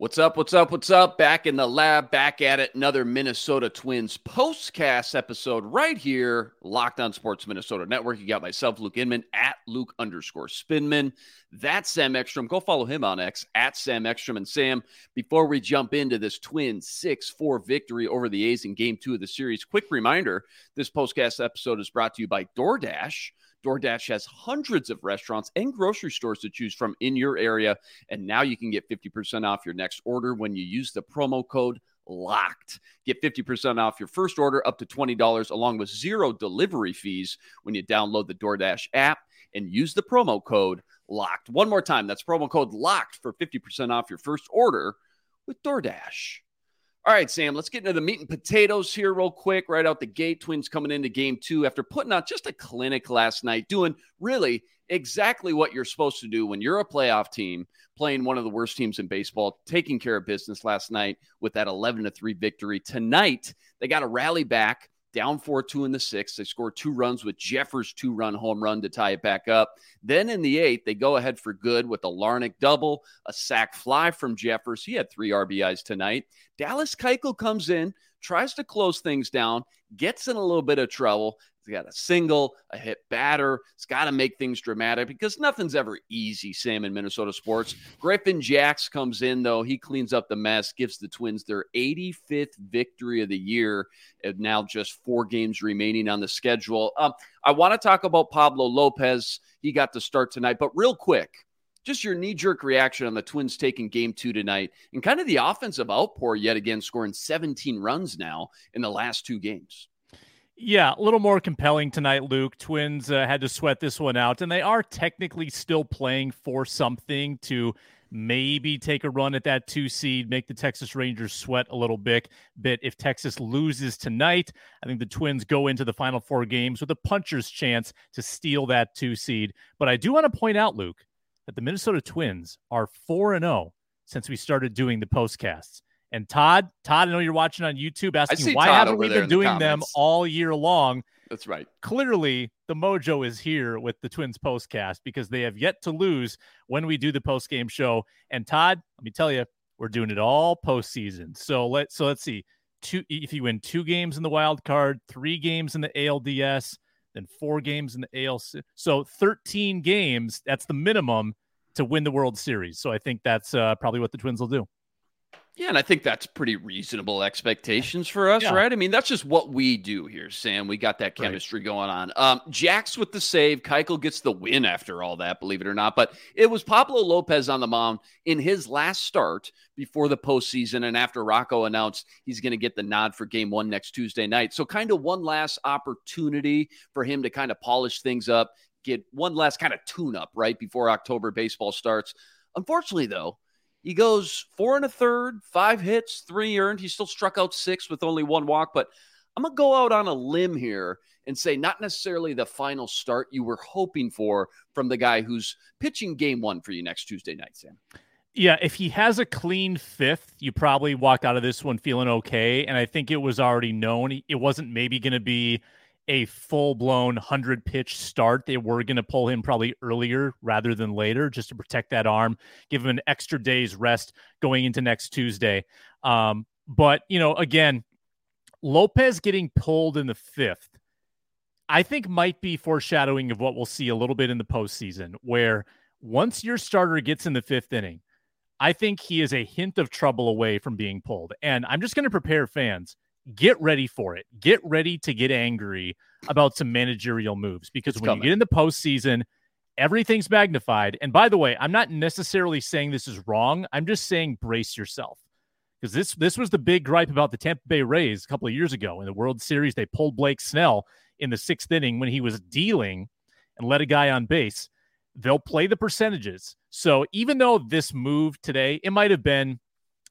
What's up? What's up? What's up? Back in the lab, back at it. Another Minnesota Twins postcast episode right here, Locked On Sports Minnesota Network. You got myself, Luke Inman, at Luke underscore Spinman. That's Sam Ekstrom. Go follow him on X at Sam Ekstrom. And Sam, before we jump into this Twins 6 4 victory over the A's in game two of the series, quick reminder this postcast episode is brought to you by DoorDash. DoorDash has hundreds of restaurants and grocery stores to choose from in your area. And now you can get 50% off your next order when you use the promo code LOCKED. Get 50% off your first order up to $20 along with zero delivery fees when you download the DoorDash app and use the promo code LOCKED. One more time, that's promo code LOCKED for 50% off your first order with DoorDash. All right, Sam, let's get into the meat and potatoes here, real quick. Right out the gate, Twins coming into game two after putting out just a clinic last night, doing really exactly what you're supposed to do when you're a playoff team playing one of the worst teams in baseball, taking care of business last night with that 11 to 3 victory. Tonight, they got to rally back down 4 2 in the sixth. They score two runs with Jeffers' two run home run to tie it back up. Then in the eighth, they go ahead for good with a Larnach double, a sac fly from Jeffers. He had three RBIs tonight. Dallas Keuchel comes in, tries to close things down, gets in a little bit of trouble. He's got a single, a hit batter. It's got to make things dramatic because nothing's ever easy, Sam, in Minnesota sports. Griffin Jax comes in, though. He cleans up the mess, gives the Twins their 85th victory of the year, and now just four games remaining on the schedule. Um, I want to talk about Pablo Lopez. He got to start tonight, but real quick, just your knee jerk reaction on the Twins taking game two tonight and kind of the offensive outpour yet again, scoring 17 runs now in the last two games. Yeah, a little more compelling tonight, Luke. Twins uh, had to sweat this one out, and they are technically still playing for something to maybe take a run at that two seed, make the Texas Rangers sweat a little bit. But if Texas loses tonight, I think the Twins go into the final four games with a puncher's chance to steal that two seed. But I do want to point out, Luke, that the Minnesota Twins are four and zero oh since we started doing the postcasts. And Todd, Todd, I know you're watching on YouTube asking why Todd haven't we been doing comments. them all year long? That's right. Clearly, the mojo is here with the Twins postcast because they have yet to lose when we do the post game show. And Todd, let me tell you, we're doing it all postseason. So let so let's see. Two if you win two games in the wild card, three games in the ALDS, then four games in the ALC. So 13 games, that's the minimum to win the World Series. So I think that's uh, probably what the Twins will do. Yeah, and I think that's pretty reasonable expectations for us, Yeah. right? I mean, that's just what we do here, Sam. We got that Right. chemistry going on. Um, Jax with the save. Keuchel gets the win after all that, believe it or not. But it was Pablo Lopez on the mound in his last start before the postseason, and after Rocco announced he's going to get the nod for Game One next Tuesday night. So, kind of one last opportunity for him to kind of polish things up, get one last kind of tune-up right before October baseball starts. Unfortunately, though. He goes four and a third, five hits, three earned. He still struck out six with only one walk. But I'm going to go out on a limb here and say not necessarily the final start you were hoping for from the guy who's pitching game one for you next Tuesday night, Sam. Yeah, if he has a clean fifth, you probably walk out of this one feeling okay. And I think it was already known it wasn't maybe going to be a full blown 100 pitch start. They were going to pull him probably earlier rather than later just to protect that arm, give him an extra day's rest going into next Tuesday. Um, but, you know, again, Lopez getting pulled in the fifth, I think might be foreshadowing of what we'll see a little bit in the postseason, where once your starter gets in the fifth inning, I think he is a hint of trouble away from being pulled. And I'm just going to prepare fans get ready for it. Get ready to get angry about some managerial moves because It's when coming. you get in the postseason, everything's magnified. And by the way, I'm not necessarily saying this is wrong. I'm just saying brace yourself. Because this this was the big gripe about the Tampa Bay Rays a couple of years ago in the World Series. They pulled Blake Snell in the sixth inning when he was dealing and let a guy on base. They'll play the percentages. So even though this move today, it might have been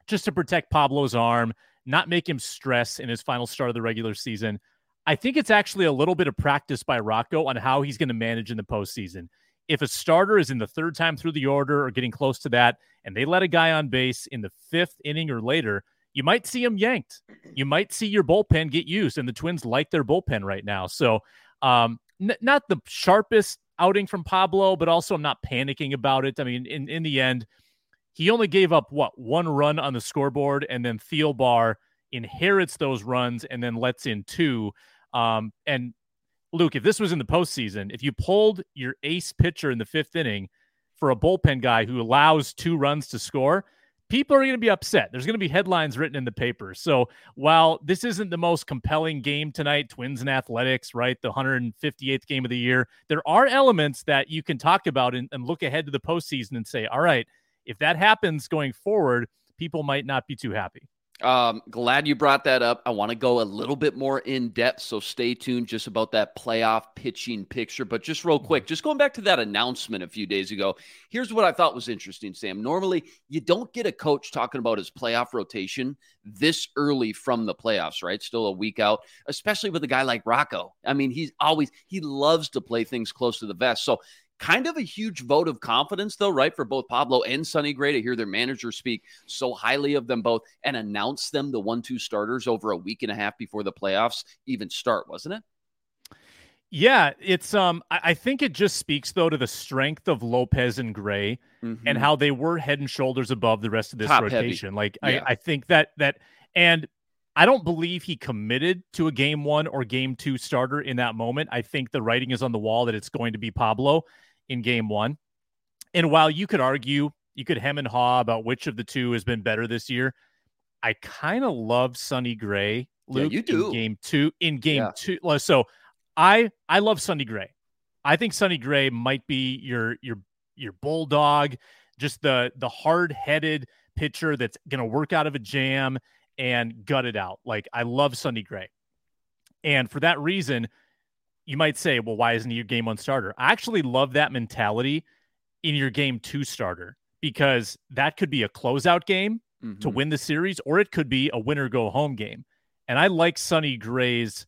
just to protect Pablo's arm, not make him stress in his final start of the regular season. I think it's actually a little bit of practice by Rocco on how he's going to manage in the postseason. If a starter is in the third time through the order or getting close to that, and they let a guy on base in the fifth inning or later, you might see him yanked. You might see your bullpen get used, and the Twins like their bullpen right now. So, um, n- not the sharpest outing from Pablo, but also I'm not panicking about it. I mean, in in the end, he only gave up what one run on the scoreboard, and then Thielbar inherits those runs and then lets in two. Um, and Luke, if this was in the postseason, if you pulled your ace pitcher in the fifth inning for a bullpen guy who allows two runs to score, people are going to be upset. There's going to be headlines written in the paper. So while this isn't the most compelling game tonight, Twins and Athletics, right? The 158th game of the year, there are elements that you can talk about and, and look ahead to the postseason and say, all right, if that happens going forward, people might not be too happy. Um, glad you brought that up. I want to go a little bit more in depth, so stay tuned just about that playoff pitching picture. But just real quick, mm-hmm. just going back to that announcement a few days ago, here's what I thought was interesting, Sam. Normally, you don't get a coach talking about his playoff rotation this early from the playoffs, right? Still a week out, especially with a guy like Rocco. I mean, he's always he loves to play things close to the vest. So Kind of a huge vote of confidence, though, right? For both Pablo and Sonny Gray to hear their manager speak so highly of them both and announce them the one two starters over a week and a half before the playoffs even start, wasn't it? Yeah, it's um I, think it just speaks though to the strength of Lopez and Gray mm-hmm. and how they were head and shoulders above the rest of this Top rotation. Heavy. Like yeah. I, I think that that and I don't believe he committed to a game one or game two starter in that moment. I think the writing is on the wall that it's going to be Pablo in game one. And while you could argue, you could hem and haw about which of the two has been better this year, I kind of love Sonny Gray. Luke, yeah, you do. In game two. In game yeah. two. So I I love Sonny Gray. I think Sonny Gray might be your your your bulldog, just the the hard headed pitcher that's going to work out of a jam and gut it out. Like I love Sonny Gray, and for that reason, you might say, well, why isn't he your game one starter? I actually love that mentality in your game two starter because that could be a closeout game mm-hmm. to win the series, or it could be a winner go home game. And I like Sonny Gray's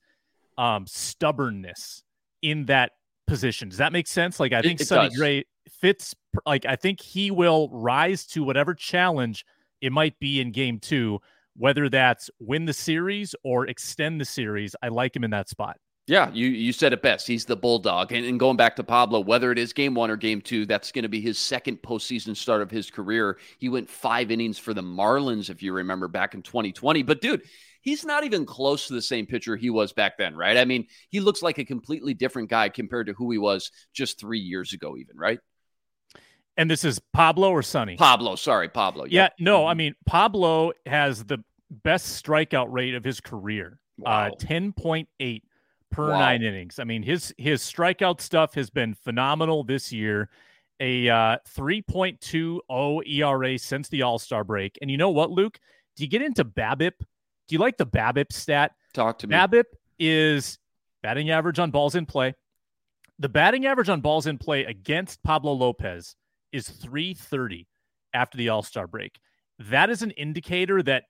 um, stubbornness in that position. Does that make sense? Like, I think it, it Sonny does. Gray fits, like, I think he will rise to whatever challenge it might be in game two, whether that's win the series or extend the series. I like him in that spot. Yeah, you you said it best. He's the bulldog. And, and going back to Pablo, whether it is game one or game two, that's going to be his second postseason start of his career. He went five innings for the Marlins, if you remember, back in 2020. But dude, he's not even close to the same pitcher he was back then, right? I mean, he looks like a completely different guy compared to who he was just three years ago, even, right? And this is Pablo or Sonny? Pablo, sorry, Pablo. Yep. Yeah, no, I mm-hmm. mean, Pablo has the best strikeout rate of his career, uh, wow. uh, 10.8 per wow. nine innings. I mean, his his strikeout stuff has been phenomenal this year. A uh, 3.20 ERA since the All Star break. And you know what, Luke? Do you get into BABIP? Do you like the BABIP stat? Talk to me. BABIP is batting average on balls in play. The batting average on balls in play against Pablo Lopez is 330 after the All Star break. That is an indicator that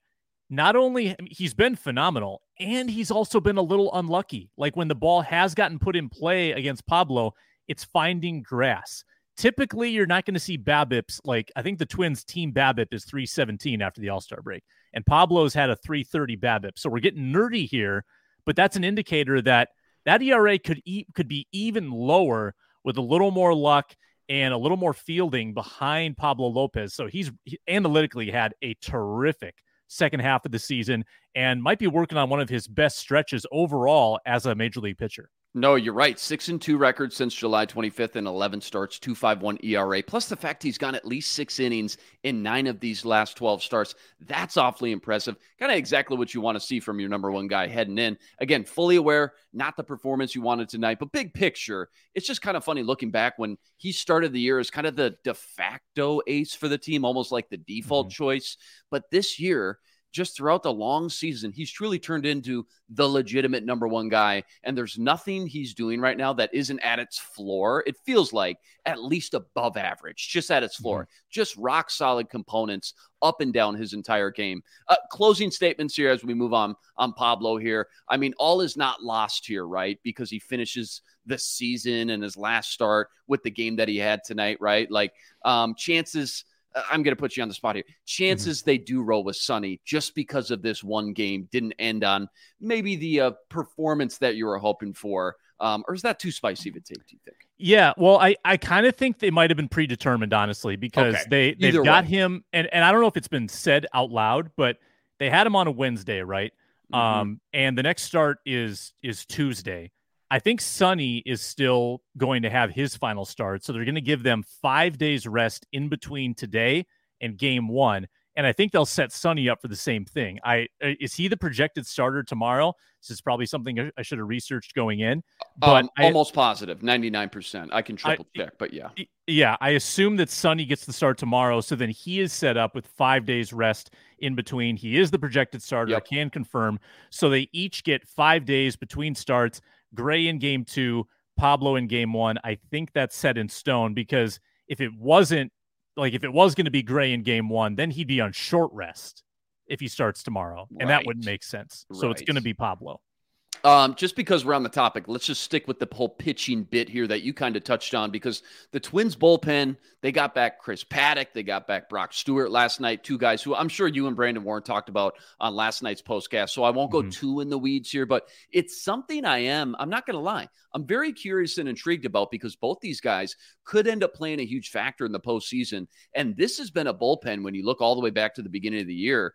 not only he's been phenomenal and he's also been a little unlucky. Like when the ball has gotten put in play against pablo it's finding grass. Typically you're not going to see babips like i think the twins team babip is 317 after the all-star break. And pablo's had a 330 babip so we're getting nerdy here but that's an indicator that that era could e- could be even lower with a little more luck and a little more fielding behind pablo lopez. So he's he analytically had a terrific second half of the season and might be working on one of his best stretches overall as a major league pitcher. No, you're right. Six and two record since July 25th and 11 starts, 251 ERA. Plus the fact he's gone at least six innings in nine of these last 12 starts. That's awfully impressive. Kind of exactly what you want to see from your number one guy heading in. Again, fully aware, not the performance you wanted tonight, but big picture. It's just kind of funny looking back when he started the year as kind of the de facto ace for the team, almost like the default mm-hmm. choice. But this year, just throughout the long season, he's truly turned into the legitimate number one guy. And there's nothing he's doing right now that isn't at its floor. It feels like at least above average, just at its floor, mm-hmm. just rock solid components up and down his entire game. Uh, closing statements here as we move on on Pablo here. I mean, all is not lost here, right? Because he finishes the season and his last start with the game that he had tonight, right? Like, um, chances I'm going to put you on the spot here. Mm-hmm. Chances they do roll with Sonny just because of this one game didn't end on maybe the uh, performance that you were hoping for. Um, or is that too spicy of a take, do you think? Yeah, well, I, I kind of think they might have been predetermined, honestly, because Okay. they they've Either got way. him, and and I don't know if it's been said out loud, but they had him on a Wednesday, right? Mhm. Um, and the next start is is Tuesday. I think Sonny is still going to have his final start, so they're going to give them five days rest in between today and Game One, and I think they'll set Sonny up for the same thing. I uh, is he the projected starter tomorrow? This is probably something I- I should have researched going in, but um, I- almost positive, 99%. I can triple check, but yeah. Yeah, I assume that Sonny gets the start tomorrow, so then he is set up with five days rest in between. He is the projected starter. Yep. I can confirm. So they each get five days between starts. Gray in game two, Pablo in game one. I think that's set in stone because if it wasn't like if it was going to be Gray in game one, then he'd be on short rest if he starts tomorrow, and that wouldn't make sense. So it's going to be Pablo. Um, just because we're on the topic, let's just stick with the whole pitching bit here that you kind of touched on because the Twins bullpen, they got back Chris Paddack, they got back Brock Stewart last night, two guys who I'm sure you and Brandon Warne talked about on last night's postcast. So I won't go Mhm. too in the weeds here, but it's something I am, I'm not going to lie, I'm very curious and intrigued about because both these guys could end up playing a huge factor in the postseason. And this has been a bullpen when you look all the way back to the beginning of the year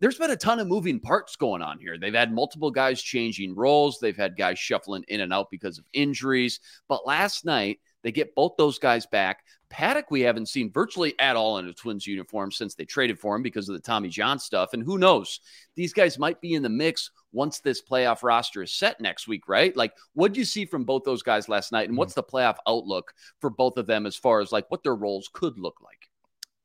there's been a ton of moving parts going on here. They've had multiple guys changing roles. They've had guys shuffling in and out because of injuries. But last night, they get both those guys back. Paddack, we haven't seen virtually at all in a Twins uniform since they traded for him because of the Tommy John stuff. And who knows? These guys might be in the mix once this playoff roster is set next week, right? Like, what do you see from both those guys last night? And mm-hmm. what's the playoff outlook for both of them as far as like what their roles could look like?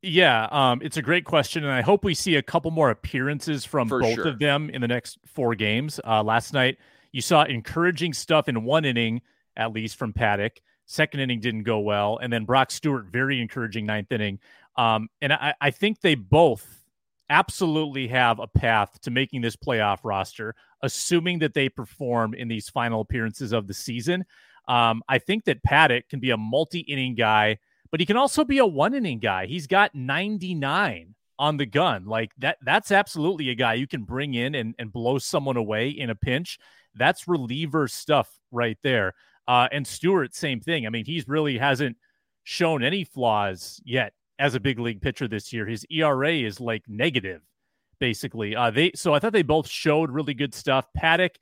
Yeah, um, it's a great question, and I hope we see a couple more appearances from For both sure. of them in the next four games. Uh, last night, you saw encouraging stuff in one inning, at least from Paddack. Second inning didn't go well, and then Brock Stewart, very encouraging ninth inning. Um, and I, I think they both absolutely have a path to making this playoff roster, assuming that they perform in these final appearances of the season. Um, I think that Paddack can be a multi-inning guy but he can also be a one inning guy. He's got 99 on the gun. Like that, that's absolutely a guy you can bring in and, and blow someone away in a pinch. That's reliever stuff right there. Uh, and Stewart, same thing. I mean, he's really hasn't shown any flaws yet as a big league pitcher this year. His ERA is like negative, basically. Uh, they so I thought they both showed really good stuff. Paddack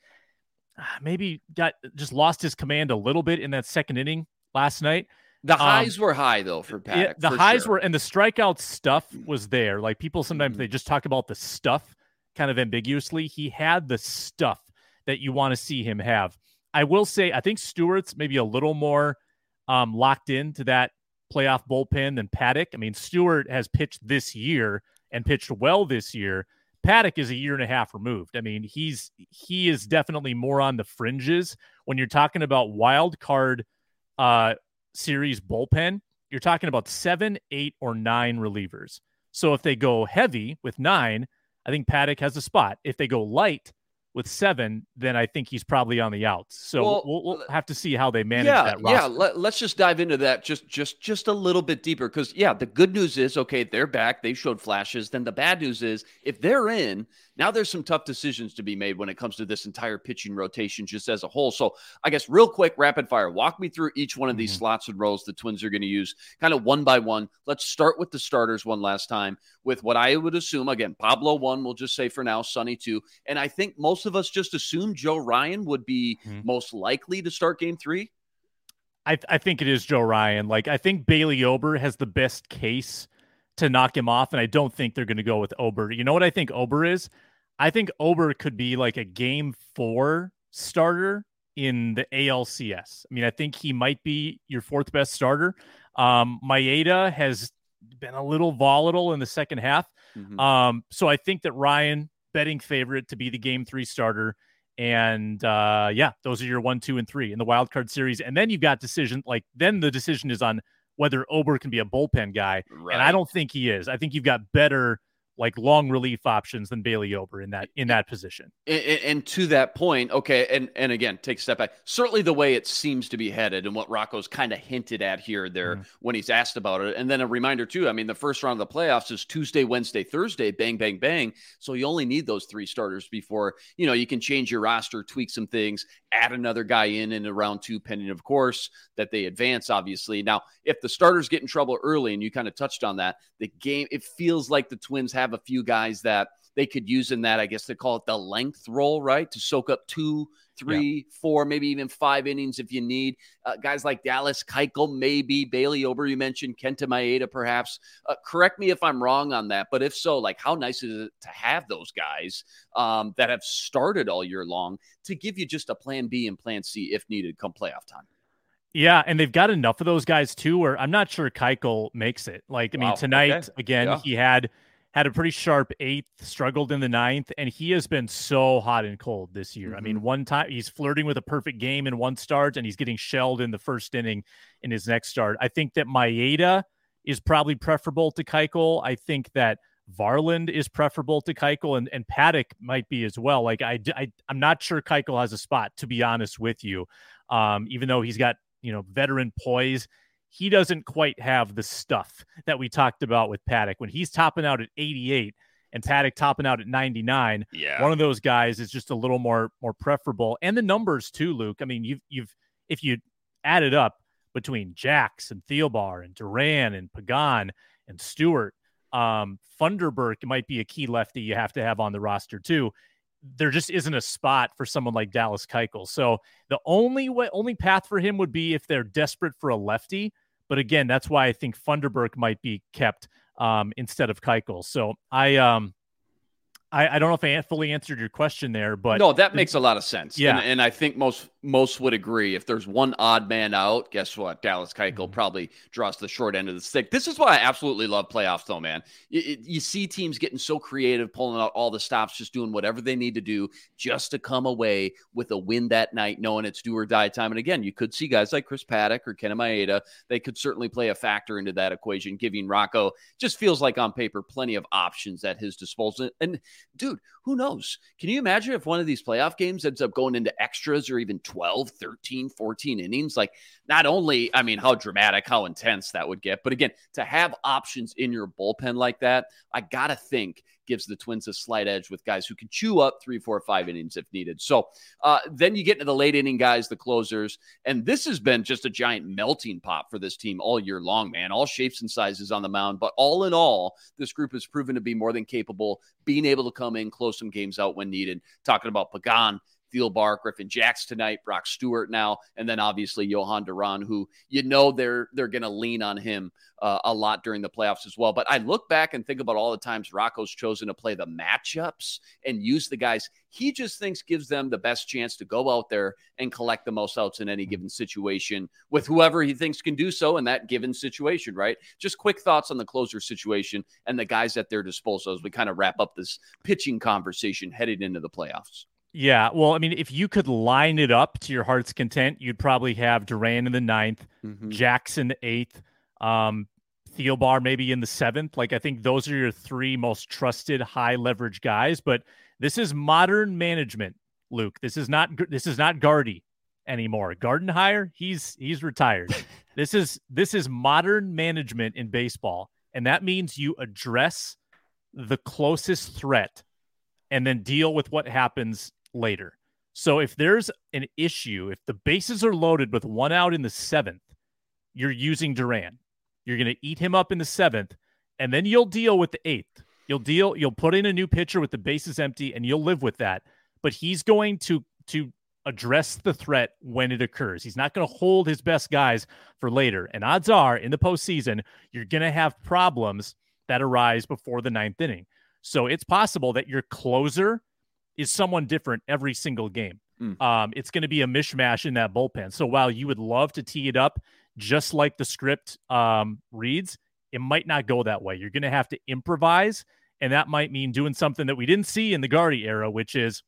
ah, maybe got just lost his command a little bit in that second inning last night. The Um, highs were high though for Paddack. Yeah, the for highs sure. were and the strikeout stuff was there. Like people sometimes Mhm. they just talk about the stuff kind of ambiguously. He had the stuff that you want to see him have. I will say I think Stewart's maybe a little more um, locked into that playoff bullpen than Paddack. I mean, Stewart has pitched this year and pitched well this year. Paddack is a year and a half removed. I mean, he's he is definitely more on the fringes when you're talking about wild card uh series bullpen, you're talking about seven, eight, or nine relievers. So if they go heavy with nine, I think Paddack has a spot. If they go light with seven, then I think he's probably on the outs. So Well, we'll, we'll have to see how they manage yeah, that yeah. roster. Let, let's just dive into that just just just a little bit deeper because yeah, the good news is okay, they're back. They showed flashes. Then the bad news is if they're in, now there's some tough decisions to be made when it comes to this entire pitching rotation just as a whole. So I guess real quick, rapid fire, walk me through each one of these Mhm. slots and roles the Twins are going to use, kind of one by one. Let's start with the starters one last time with what I would assume again, Pablo one. We'll just say for now, Sonny two, and I think most of us just assume Joe Ryan would be Mhm. most likely to start Game Three. I, I think it is Joe Ryan. Like I think Bailey Ober has the best case to knock him off, and I don't think they're going to go with Ober. You know what I think Ober is? I think Ober could be like a game four starter in the ALCS. I mean, I think he might be your fourth best starter. Um, Maeda has been a little volatile in the second half. Mhm. Um, so I think that Ryan betting favorite to be the game three starter. And uh, yeah, those are your one, two, and three in the wild card series. And then you've got decision like then the decision is on whether Ober can be a bullpen guy. Right. And I don't think he is. I think you've got better like long relief options than Bailey Ober in that in that position. And, and, to that point, okay, and and again, take a step back. Certainly, the way it seems to be headed, and what Rocco's kind of hinted at here, there mm-hmm. when he's asked about it, and then a reminder too. I mean, the first round of the playoffs is Tuesday, Wednesday, Thursday, bang, bang, bang. So you only need those three starters before you know you can change your roster, tweak some things, add another guy in in round two, pending, of course, that they advance. Obviously, now if the starters get in trouble early, and you kind of touched on that, the game it feels like the Twins have have a few guys that they could use in that. I guess they call it the length role, right? To soak up two, three, yeah. four, maybe even five innings if you need. Uh, guys like Dallas Keuchel, maybe Bailey Ober, you mentioned Kenta Maeda, perhaps. Uh, correct me if I'm wrong on that, but if so, like how nice is it to have those guys um, that have started all year long to give you just a plan B and plan C if needed come playoff time? Yeah, and they've got enough of those guys too. Where I'm not sure Keuchel makes it. Like, I mean, wow. tonight okay. again, yeah. he had had a pretty sharp eighth, struggled in the ninth, and he has been so hot and cold this year. Mm-hmm. I mean, mm-hmm. one time he's flirting with a perfect game in one start, and he's getting shelled in the first inning in his next start. I think that Maeda is probably preferable to Keuchel. I think that Varland is preferable to Keuchel, and, and Paddack might be as well. Like I, I, I'm not sure Keuchel has a spot, to be honest with you. Um, even though he's got you know veteran poise he doesn't quite have the stuff that we talked about with Paddack. When he's topping out at 88 and Paddack topping out at 99, yeah. one of those guys is just a little more more preferable. And the numbers too, Luke. I mean, you've you've if you add it up between Jax and Thielbar and Duran and Pagan and Stewart, um, Funderburk might be a key lefty you have to have on the roster too there just isn't a spot for someone like Dallas Keuchel. So the only way, only path for him would be if they're desperate for a lefty. But again, that's why I think Funderburk might be kept um, instead of Keuchel. So I um I, I, don't know if I fully answered your question there, but no, that makes a lot of sense. Yeah, and, and I think most most would agree. If there's one odd man out, guess what? Dallas Keuchel mm-hmm. probably draws the short end of the stick. This is why I absolutely love playoffs, though, man. You, you see teams getting so creative, pulling out all the stops, just doing whatever they need to do just to come away with a win that night, knowing it's do or die time. And again, you could see guys like Chris Paddack or Ken Maeda. They could certainly play a factor into that equation, giving Rocco just feels like on paper plenty of options at his disposal. And dude, who knows? Can you imagine if one of these playoff games ends up going into extras or even 12, 13, 14 innings? Like, not only, I mean, how dramatic, how intense that would get, but again, to have options in your bullpen like that, I got to think gives the Twins a slight edge with guys who can chew up three, four, five innings if needed. So uh, then you get into the late inning guys, the closers, and this has been just a giant melting pot for this team all year long, man. All shapes and sizes on the mound, but all in all, this group has proven to be more than capable, being able to come in, close some games out when needed. Talking about Pagan, Thielbar, Griffin Jax tonight, Brock Stewart now, and then obviously Jhoan Duran, who you know they're they're going to lean on him uh, a lot during the playoffs as well. But I look back and think about all the times Rocco's chosen to play the matchups and use the guys he just thinks gives them the best chance to go out there and collect the most outs in any given situation with whoever he thinks can do so in that given situation, right? Just quick thoughts on the closer situation and the guys at their disposal as we kind of wrap up this pitching conversation headed into the playoffs. Yeah, well, I mean, if you could line it up to your heart's content, you'd probably have Duran in the ninth, mm-hmm. Jax in the eighth, um, Thielbar maybe in the seventh. Like, I think those are your three most trusted high leverage guys. But this is modern management, Luke. This is not this is not Gardy anymore. Gardenhire, he's he's retired. this is this is modern management in baseball, and that means you address the closest threat and then deal with what happens later. So if there's an issue, if the bases are loaded with one out in the seventh, you're using Duran. You're going to eat him up in the seventh, and then you'll deal with the eighth. You'll deal. You'll put in a new pitcher with the bases empty, and you'll live with that. But he's going to to address the threat when it occurs. He's not going to hold his best guys for later. And odds are, in the postseason, you're going to have problems that arise before the ninth inning. So it's possible that your closer is someone different every single game. Mm. Um, it's going to be a mishmash in that bullpen. So while you would love to tee it up just like the script um, reads, it might not go that way. You're going to have to improvise, and that might mean doing something that we didn't see in the Gardy era, which is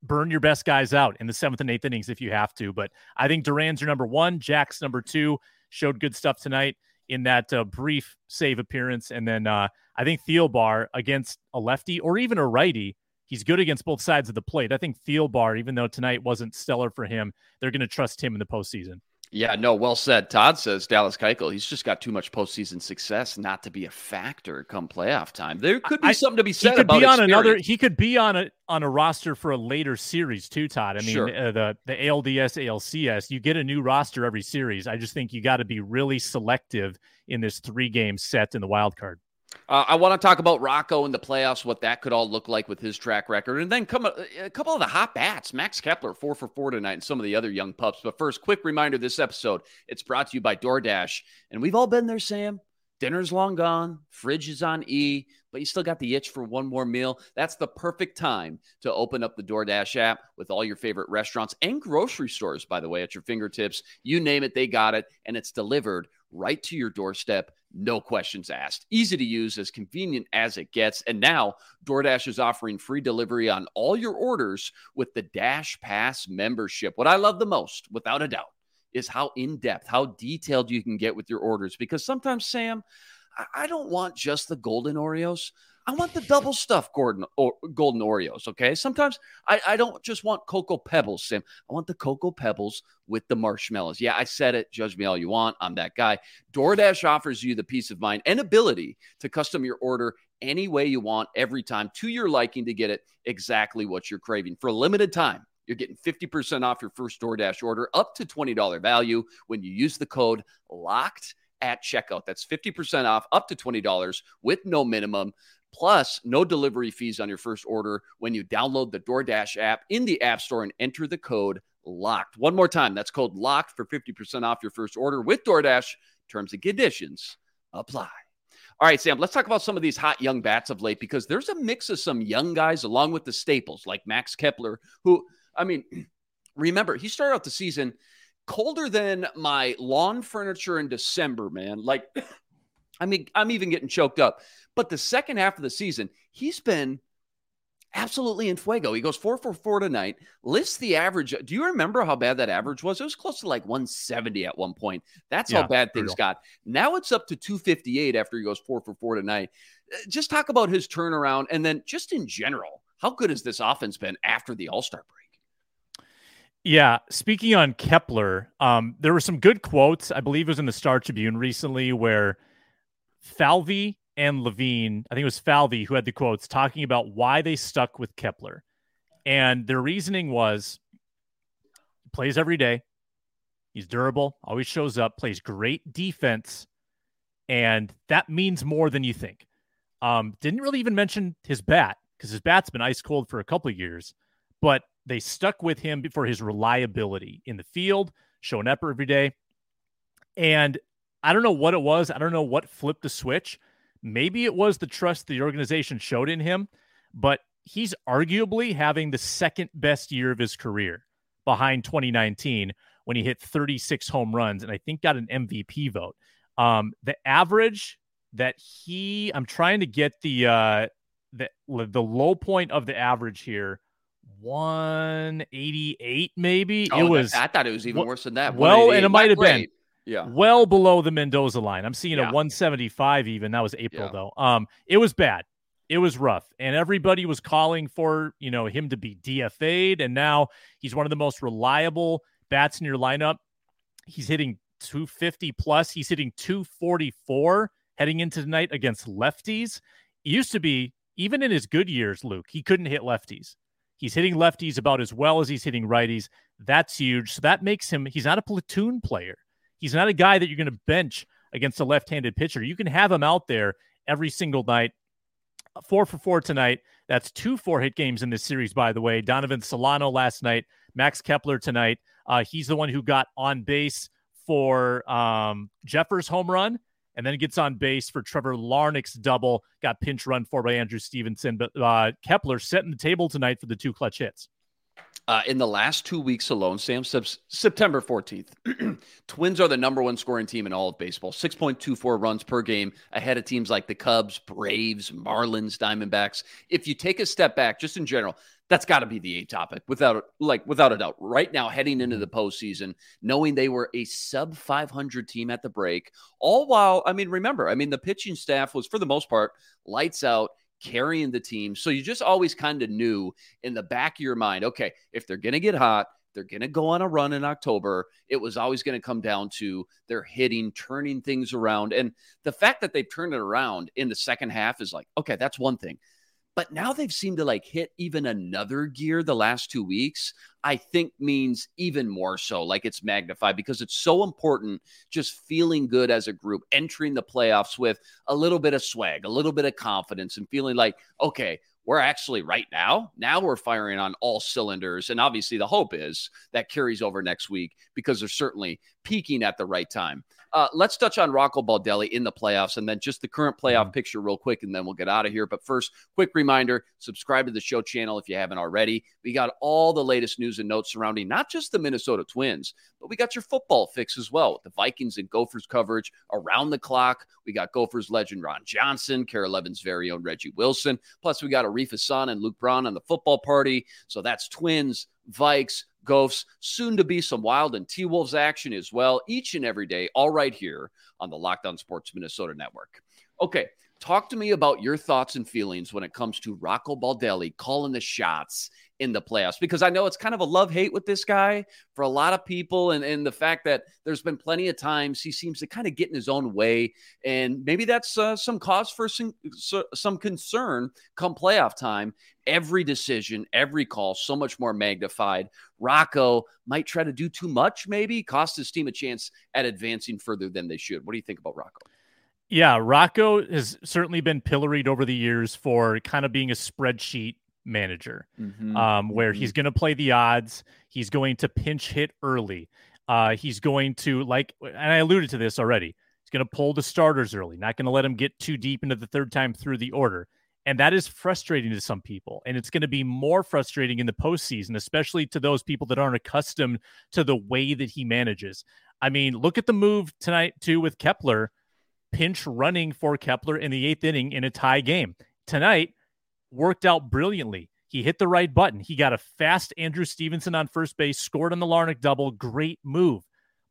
burn your best guys out in the seventh and eighth innings if you have to. But I think Duran's your number one, Jax number two. Showed good stuff tonight. in that uh, brief save appearance. And then uh, I think Thielbar against a lefty or even a righty, he's good against both sides of the plate. I think Thielbar, even though tonight wasn't stellar for him, they're going to trust him in the postseason. Yeah, no, well said. Todd says Dallas Keuchel, he's just got too much postseason success not to be a factor come playoff time. There could be I, something to be said he could about be on experience. another. He could be on a on a roster for a later series too, Todd. I mean, sure. uh, the the ALDS, ALCS, you get a new roster every series. I just think you got to be really selective in this three game set in the wild card. Uh, I want to talk about Rocco in the playoffs, what that could all look like with his track record, and then come a, a, couple of the hot bats. Max Kepler, four for four tonight, and some of the other young pups. But first, quick reminder: this episode it's brought to you by DoorDash, and we've all been there, Sam. Dinner's long gone, fridge is on E, but you still got the itch for one more meal. That's the perfect time to open up the DoorDash app with all your favorite restaurants and grocery stores, by the way, at your fingertips. You name it, they got it, and it's delivered right to your doorstep no questions asked. Easy to use, as convenient as it gets. And now DoorDash is offering free delivery on all your orders with the Dash Pass membership. What I love the most, without a doubt, is how in depth, how detailed you can get with your orders. Because sometimes, Sam, I don't want just the golden Oreos. I want the double stuffed golden, or, golden Oreos. Okay. Sometimes I, I don't just want Cocoa Pebbles, Sam. I want the Cocoa Pebbles with the marshmallows. Yeah, I said it. Judge me all you want. I'm that guy. DoorDash offers you the peace of mind and ability to custom your order any way you want every time to your liking to get it exactly what you're craving. For a limited time, you're getting 50% off your first DoorDash order up to $20 value when you use the code LOCKED at checkout. That's 50% off up to $20 with no minimum. Plus, no delivery fees on your first order when you download the DoorDash app in the App Store and enter the code LOCKED. One more time, that's code LOCKED for 50% off your first order with DoorDash. Terms and conditions apply. All right, Sam, let's talk about some of these hot young bats of late because there's a mix of some young guys along with the staples like Max Kepler, who, I mean, remember, he started out the season colder than my lawn furniture in December, man. Like, I mean, I'm even getting choked up. But the second half of the season, he's been absolutely in fuego. He goes four for four tonight, lifts the average. Do you remember how bad that average was? It was close to like 170 at one point. That's yeah, how bad things got. Now it's up to 258 after he goes four for four tonight. Uh, just talk about his turnaround and then just in general, how good has this offense been after the All Star break? Yeah, speaking on Kepler, um, there were some good quotes. I believe it was in the Star Tribune recently where Falvey and Levine, I think it was Falvey who had the quotes talking about why they stuck with Kepler. And their reasoning was plays every day. He's durable, always shows up, plays great defense, and that means more than you think. Um, didn't really even mention his bat because his bat's been ice cold for a couple years, but they stuck with him for his reliability in the field, showing up every day. And I don't know what it was. I don't know what flipped the switch. Maybe it was the trust the organization showed in him, but he's arguably having the second best year of his career behind 2019 when he hit 36 home runs and I think got an MVP vote. Um, the average that he, I'm trying to get the uh, the the low point of the average here 188 maybe oh, it was i thought it was even worse than that well and it might have been yeah. Well below the mendoza line. I'm seeing yeah. a 175 even. That was april yeah. though. Um it was bad. It was rough. And everybody was calling for you know him to be dfa'd and now he's one of the most reliable bats in your lineup. He's hitting 250 plus. He's hitting 244 heading into tonight against lefties. It used to be even in his good years luke he couldn't hit lefties. He's hitting lefties about as well as he's hitting righties. That's huge. So that makes him, he's not a platoon player. He's not a guy that you're going to bench against a left handed pitcher. You can have him out there every single night. Four for four tonight. That's two four hit games in this series, by the way. Donovan Solano last night, Max Kepler tonight. Uh, he's the one who got on base for um, Jeffers' home run and then gets on base for Trevor Larnach's double. Got pinch run for by Andrew Stevenson, but uh, Kepler setting the table tonight for the two clutch hits. Uh, in the last two weeks alone, Sam, September 14th, Twins are the number one scoring team in all of baseball, 6.24 runs per game, ahead of teams like the Cubs, Braves, Marlins, Diamondbacks. If you take a step back, just in general, that's got to be the A topic without like without a doubt. Right now, heading into the postseason, knowing they were a sub 500 team at the break, all while I mean, remember, I mean, the pitching staff was for the most part lights out carrying the team. So you just always kind of knew in the back of your mind, okay, if they're going to get hot, they're going to go on a run in October. It was always going to come down to their hitting, turning things around. And the fact that they've turned it around in the second half is like, okay, that's one thing. But now they've seemed to like hit even another gear the last two weeks, I think means even more so. Like it's magnified because it's so important just feeling good as a group, entering the playoffs with a little bit of swag, a little bit of confidence, and feeling like, okay, we're actually right now, now we're firing on all cylinders. And obviously, the hope is that carries over next week because they're certainly peaking at the right time. Uh, let's touch on Rocco Baldelli in the playoffs and then just the current playoff mm-hmm. picture real quick, and then we'll get out of here. But first, quick reminder subscribe to the show channel if you haven't already. We got all the latest news and notes surrounding not just the Minnesota Twins, but we got your football fix as well with the Vikings and Gophers coverage around the clock. We got Gophers legend Ron Johnson, KARE 11's very own Reggie Wilson. Plus, we got Arif Hassan and Luke Braun on the football party. So that's Twins, Vikes, Gophs, soon to be some Wild and T Wolves action as well, each and every day, all right here on the Locked On Sports Minnesota Network. Okay, talk to me about your thoughts and feelings when it comes to Rocco Baldelli calling the shots in the playoffs because I know it's kind of a love hate with this guy for a lot of people. And, and the fact that there's been plenty of times he seems to kind of get in his own way. And maybe that's uh, some cause for some, some concern come playoff time. Every decision, every call, so much more magnified. Rocco might try to do too much, maybe cost his team a chance at advancing further than they should. What do you think about Rocco? Yeah, Rocco has certainly been pilloried over the years for kind of being a spreadsheet manager, mm-hmm. um, where mm-hmm. he's going to play the odds. He's going to pinch hit early. Uh, he's going to like, and I alluded to this already. He's going to pull the starters early, not going to let them get too deep into the third time through the order. And that is frustrating to some people. And it's going to be more frustrating in the postseason, especially to those people that aren't accustomed to the way that he manages. I mean, look at the move tonight, too, with Kepler, pinch running for Kepler in the eighth inning in a tie game. Tonight, worked out brilliantly. He hit the right button. He got a fast Andrew Stevenson on first base, scored on the Larnach double. Great move.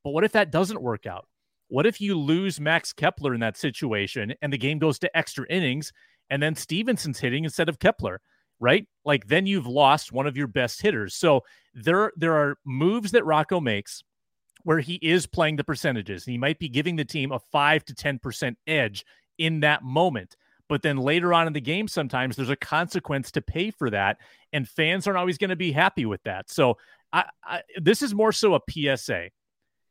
But what if that doesn't work out? What if you lose Max Kepler in that situation and the game goes to extra innings and then Stevenson's hitting instead of Kepler, right? Like then you've lost one of your best hitters. So there, there are moves that Rocco makes where he is playing the percentages. He might be giving the team a five to 10% edge in that moment. But then later on in the game, sometimes there's a consequence to pay for that, and fans aren't always going to be happy with that. So I, I, this is more so a PSA.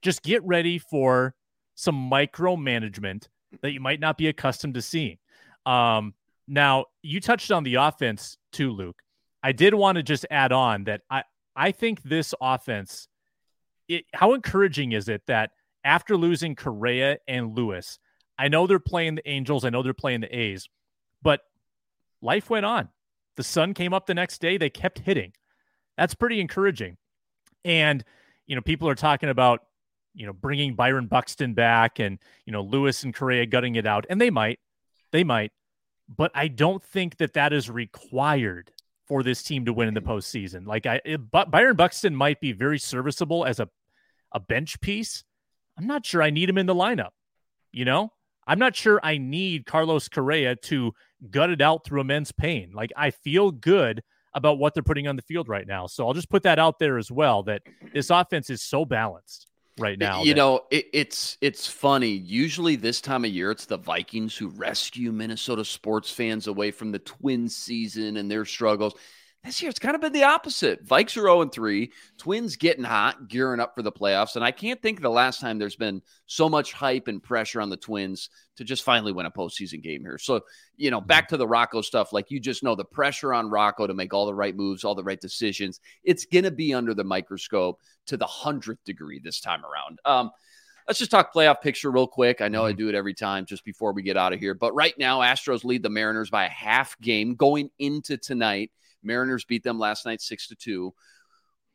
Just get ready for some micromanagement that you might not be accustomed to seeing. Um, now, you touched on the offense too, Luke. I did want to just add on that I, I think this offense, it, how encouraging is it that after losing Correa and Lewis, I know they're playing the Angels. I know they're playing the A's, but life went on. The sun came up the next day. They kept hitting. That's pretty encouraging. And, you know, people are talking about, you know, bringing Byron Buxton back and, you know, Lewis and Correa gutting it out. And they might. They might. But I don't think that that is required for this team to win in the mm-hmm. postseason. Like I, it, Byron Buxton might be very serviceable as a, a bench piece. I'm not sure I need him in the lineup. You know, I'm not sure I need Carlos Correa to gut it out through immense pain. Like I feel good about what they're putting on the field right now. So I'll just put that out there as well that this offense is so balanced right now. You that- know, it, it's it's funny. Usually this time of year, it's the Vikings who rescue Minnesota sports fans away from the twin season and their struggles. This year, it's kind of been the opposite. Vikes are 0 3, Twins getting hot, gearing up for the playoffs. And I can't think of the last time there's been so much hype and pressure on the Twins to just finally win a postseason game here. So, you know, back to the Rocco stuff, like you just know the pressure on Rocco to make all the right moves, all the right decisions. It's going to be under the microscope to the hundredth degree this time around. Um, let's just talk playoff picture real quick. I know I mm-hmm. do it every time just before we get out of here. But right now, Astros lead the Mariners by a half game going into tonight. Mariners beat them last night six to two.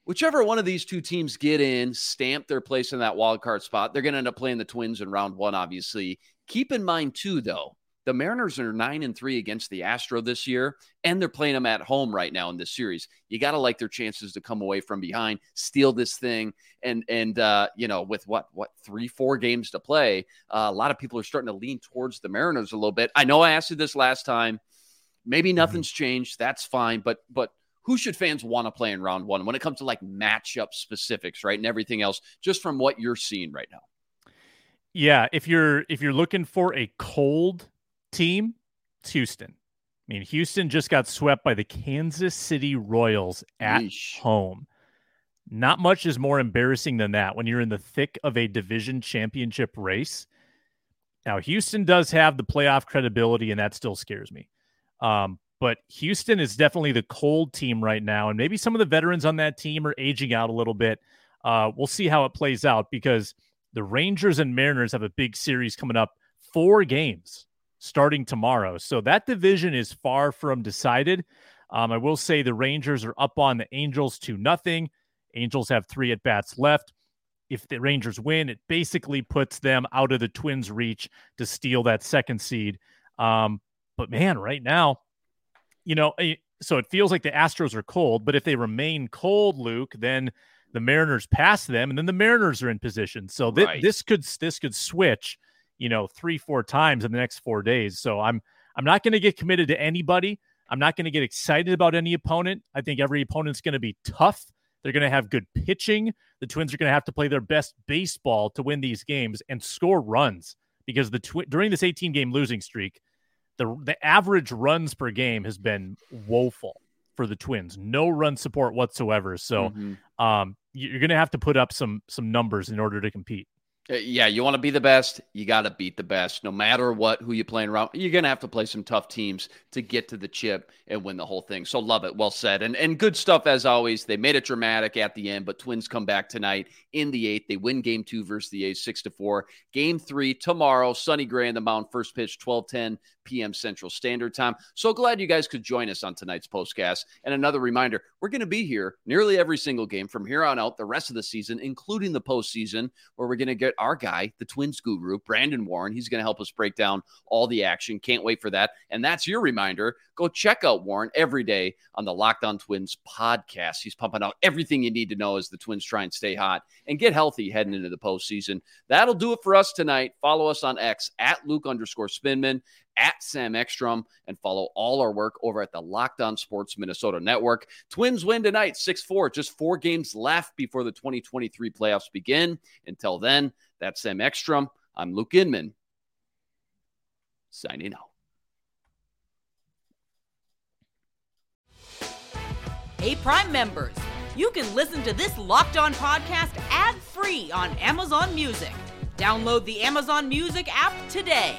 whichever one of these two teams get in, stamp their place in that wild card spot, they're going to end up playing the Twins in round one, obviously. Keep in mind, too, though, the Mariners are nine and three against the Astro this year, and they're playing them at home right now in this series. You got to like their chances to come away from behind, steal this thing, and and uh, you know with what what three four games to play, uh, a lot of people are starting to lean towards the Mariners a little bit. I know I asked you this last time. Maybe mm-hmm. nothing's changed. That's fine, but but who should fans want to play in round one when it comes to like matchup specifics, right, and everything else, just from what you're seeing right now? Yeah, if you're if you're looking for a cold team, it's Houston. I mean, Houston just got swept by the Kansas City Royals at Yeesh. home. Not much is more embarrassing than that when you're in the thick of a division championship race. Now, Houston does have the playoff credibility, and that still scares me. Um, but Houston is definitely the cold team right now, and maybe some of the veterans on that team are aging out a little bit. Uh, we'll see how it plays out because the Rangers and Mariners have a big series coming up, four games starting tomorrow. So that division is far from decided. Um, I will say the Rangers are up on the Angels to nothing. Angels have three at bats left. If the Rangers win, it basically puts them out of the Twins' reach to steal that second seed. Um, but man, right now, you know, eh, so it feels like the Astros are cold, but if they remain cold, Luke, then the Mariners pass them, and then the Mariners are in position. So th- right. this could this could switch you know, three, four times in the next four days. So I'm I'm not going to get committed to anybody. I'm not going to get excited about any opponent. I think every opponent's going to be tough. They're going to have good pitching. The Twins are going to have to play their best baseball to win these games and score runs because the twi- during this 18 game losing streak, the the average runs per game has been woeful for the Twins. No run support whatsoever. So, mm-hmm. um, you're going to have to put up some some numbers in order to compete. Uh, yeah, you want to be the best, you got to beat the best. No matter what, who you're playing around, you're going to have to play some tough teams to get to the chip and win the whole thing. So love it. Well said. And and good stuff as always. They made it dramatic at the end, but Twins come back tonight in the eighth. They win game two versus the A's six to four. Game three tomorrow, Sonny Gray in the mound, first pitch, 1210 p.m. Central Standard Time. So glad you guys could join us on tonight's postcast. And another reminder, we're going to be here nearly every single game from here on out, the rest of the season, including the postseason, where we're going to get our guy, the Twins guru, Brandon Warne. He's going to help us break down all the action. Can't wait for that. And that's your reminder. Go check out Warne every day on the Locked On Twins podcast. He's pumping out everything you need to know as the Twins try and stay hot and get healthy heading into the postseason. That'll do it for us tonight. Follow us on X at Luke underscore Spinman at Sam Ekstrom and follow all our work over at the Locked On Sports Minnesota Network. Twins win tonight 6 4, just four games left before the 2023 playoffs begin. Until then, that's Sam Ekstrom. I'm Luke Inman, signing out. Hey, Prime members, you can listen to this Locked On podcast ad free on Amazon Music. Download the Amazon Music app today.